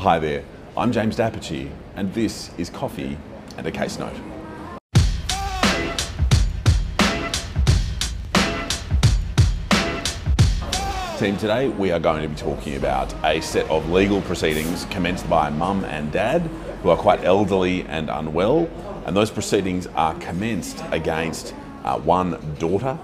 Hi there, I'm James D'Apice, and this is Coffee and a Case Note. Team, today we are going to be talking about a set of legal proceedings commenced by mum and dad who are quite elderly and unwell, and those proceedings are commenced against uh, one daughter,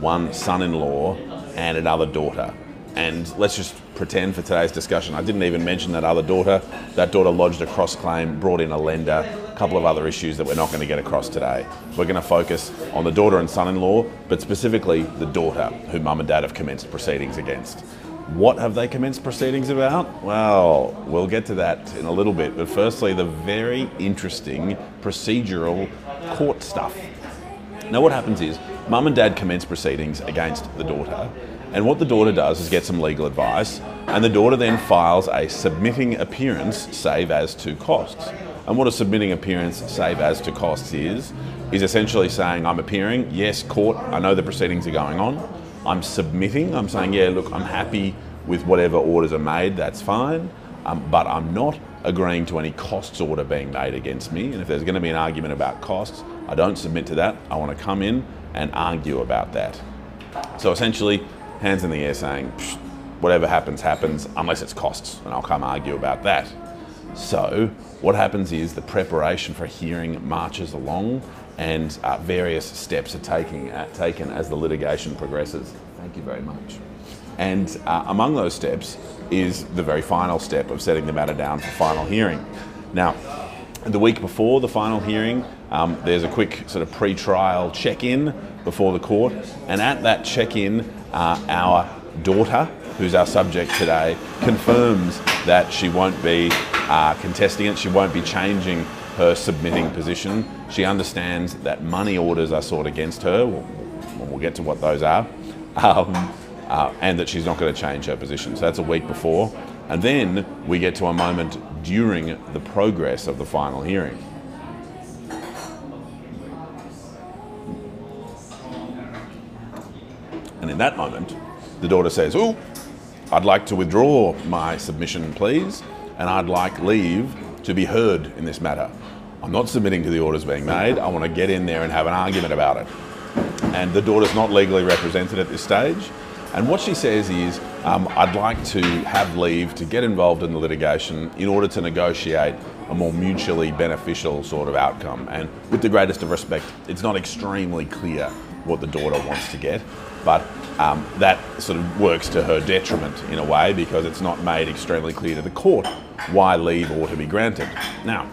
one son in law, and another daughter. And let's just pretend for today's discussion, I didn't even mention that other daughter. That daughter lodged a cross claim, brought in a lender, a couple of other issues that we're not going to get across today. We're going to focus on the daughter and son in law, but specifically the daughter who mum and dad have commenced proceedings against. What have they commenced proceedings about? Well, we'll get to that in a little bit, but firstly, the very interesting procedural court stuff. Now, what happens is mum and dad commence proceedings against the daughter, and what the daughter does is get some legal advice, and the daughter then files a submitting appearance save as to costs. And what a submitting appearance save as to costs is, is essentially saying, I'm appearing, yes, court, I know the proceedings are going on. I'm submitting, I'm saying, yeah, look, I'm happy with whatever orders are made, that's fine, um, but I'm not agreeing to any costs order being made against me. And if there's going to be an argument about costs, I don't submit to that. I want to come in and argue about that. So essentially, hands in the air saying, whatever happens, happens, unless it's costs, and I'll come argue about that. So, what happens is the preparation for a hearing marches along, and uh, various steps are taking, uh, taken as the litigation progresses. Thank you very much. And uh, among those steps is the very final step of setting the matter down for final hearing. Now, the week before the final hearing, um, there's a quick sort of pre-trial check-in before the court, and at that check-in, uh, our daughter, who's our subject today, confirms that she won't be uh, contesting it, she won't be changing her submitting position. She understands that money orders are sought against her, we'll, we'll get to what those are, um, uh, and that she's not going to change her position. So that's a week before. And then we get to a moment during the progress of the final hearing. And in that moment, the daughter says, Oh, I'd like to withdraw my submission, please, and I'd like leave to be heard in this matter. I'm not submitting to the orders being made. I want to get in there and have an argument about it. And the daughter's not legally represented at this stage. And what she says is, um, I'd like to have leave to get involved in the litigation in order to negotiate a more mutually beneficial sort of outcome. And with the greatest of respect, it's not extremely clear what the daughter wants to get, but um, that sort of works to her detriment in a way because it's not made extremely clear to the court why leave ought to be granted. Now,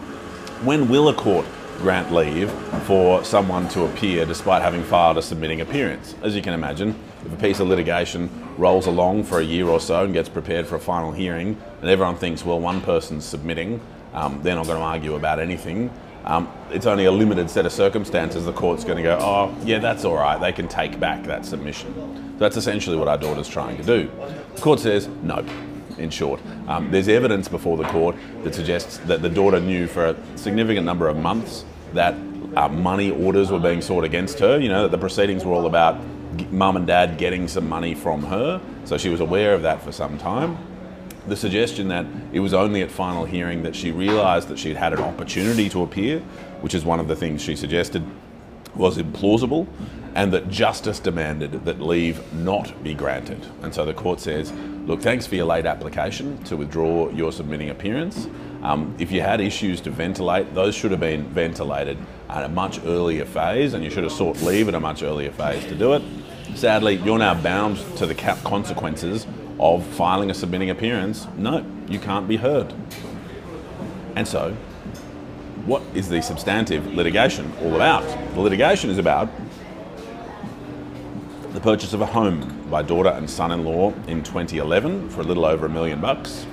when will a court grant leave for someone to appear despite having filed a submitting appearance? As you can imagine, if a piece of litigation rolls along for a year or so and gets prepared for a final hearing, and everyone thinks, well, one person's submitting, um, they're not going to argue about anything. Um, it's only a limited set of circumstances the court's going to go, oh, yeah, that's all right, they can take back that submission. So that's essentially what our daughter's trying to do. The court says, no, in short. Um, there's evidence before the court that suggests that the daughter knew for a significant number of months that uh, money orders were being sought against her, you know, that the proceedings were all about mum and dad getting some money from her, so she was aware of that for some time. The suggestion that it was only at final hearing that she realised that she'd had an opportunity to appear, which is one of the things she suggested, was implausible, and that justice demanded that leave not be granted. And so the court says, look, thanks for your late application to withdraw your submitting appearance. Um, if you had issues to ventilate, those should have been ventilated at a much earlier phase, and you should have sought leave at a much earlier phase to do it. Sadly, you're now bound to the cap consequences of filing a submitting appearance. No, you can't be heard. And so, what is the substantive litigation all about? The litigation is about the purchase of a home by daughter and son in law in 2011 for a little over a million bucks.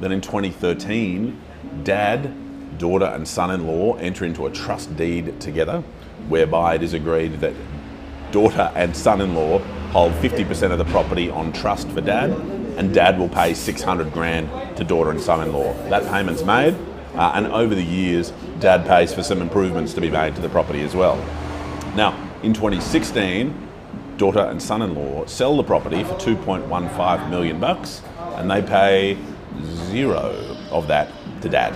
Then in 2013, dad, daughter, and son in law enter into a trust deed together, whereby it is agreed that daughter and son in law hold 50% of the property on trust for dad, and dad will pay 600 grand to daughter and son in law. That payment's made, uh, and over the years, dad pays for some improvements to be made to the property as well. Now, in 2016, daughter and son in law sell the property for 2.15 million bucks, and they pay zero of that to dad.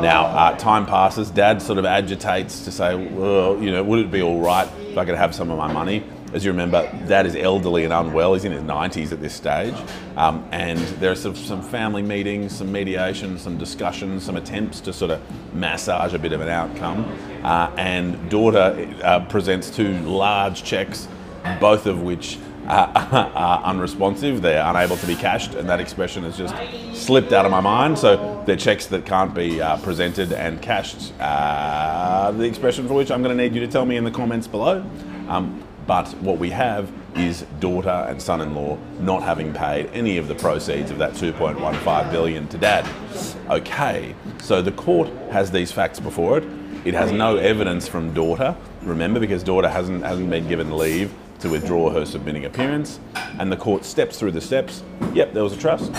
Now, uh, time passes. Dad sort of agitates to say, well, you know, would it be all right if I could have some of my money? As you remember, Dad is elderly and unwell. He's in his 90s at this stage. Um, and there are of some family meetings, some mediation, some discussions, some attempts to sort of massage a bit of an outcome. Uh, and daughter uh, presents two large checks, both of which uh, are unresponsive. They're unable to be cashed, and that expression has just slipped out of my mind. So they're checks that can't be uh, presented and cashed. Uh, the expression for which I'm going to need you to tell me in the comments below. Um, but what we have is daughter and son-in-law not having paid any of the proceeds of that 2.15 billion to dad. Okay, so the court has these facts before it. It has no evidence from daughter, remember, because daughter hasn't hasn't been given leave to withdraw her submitting appearance, and the court steps through the steps. Yep, there was a trust.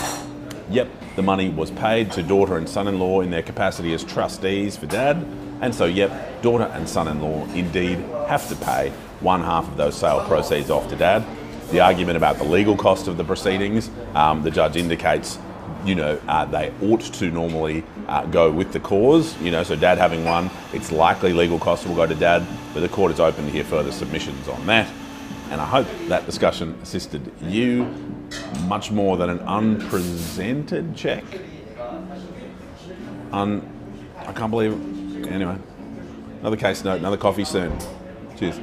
Yep, the money was paid to daughter and son-in-law in their capacity as trustees for dad, and so yep, daughter and son-in-law indeed have to pay one half of those sale proceeds off to dad. The argument about the legal cost of the proceedings, um, the judge indicates you know, uh, they ought to normally uh, go with the cause. You know, so dad having won, it's likely legal costs will go to dad, but the court is open to hear further submissions on that. And I hope that discussion assisted you much more than an unpresented check. Un, I can't believe. Anyway, another case note, another coffee soon. Cheers.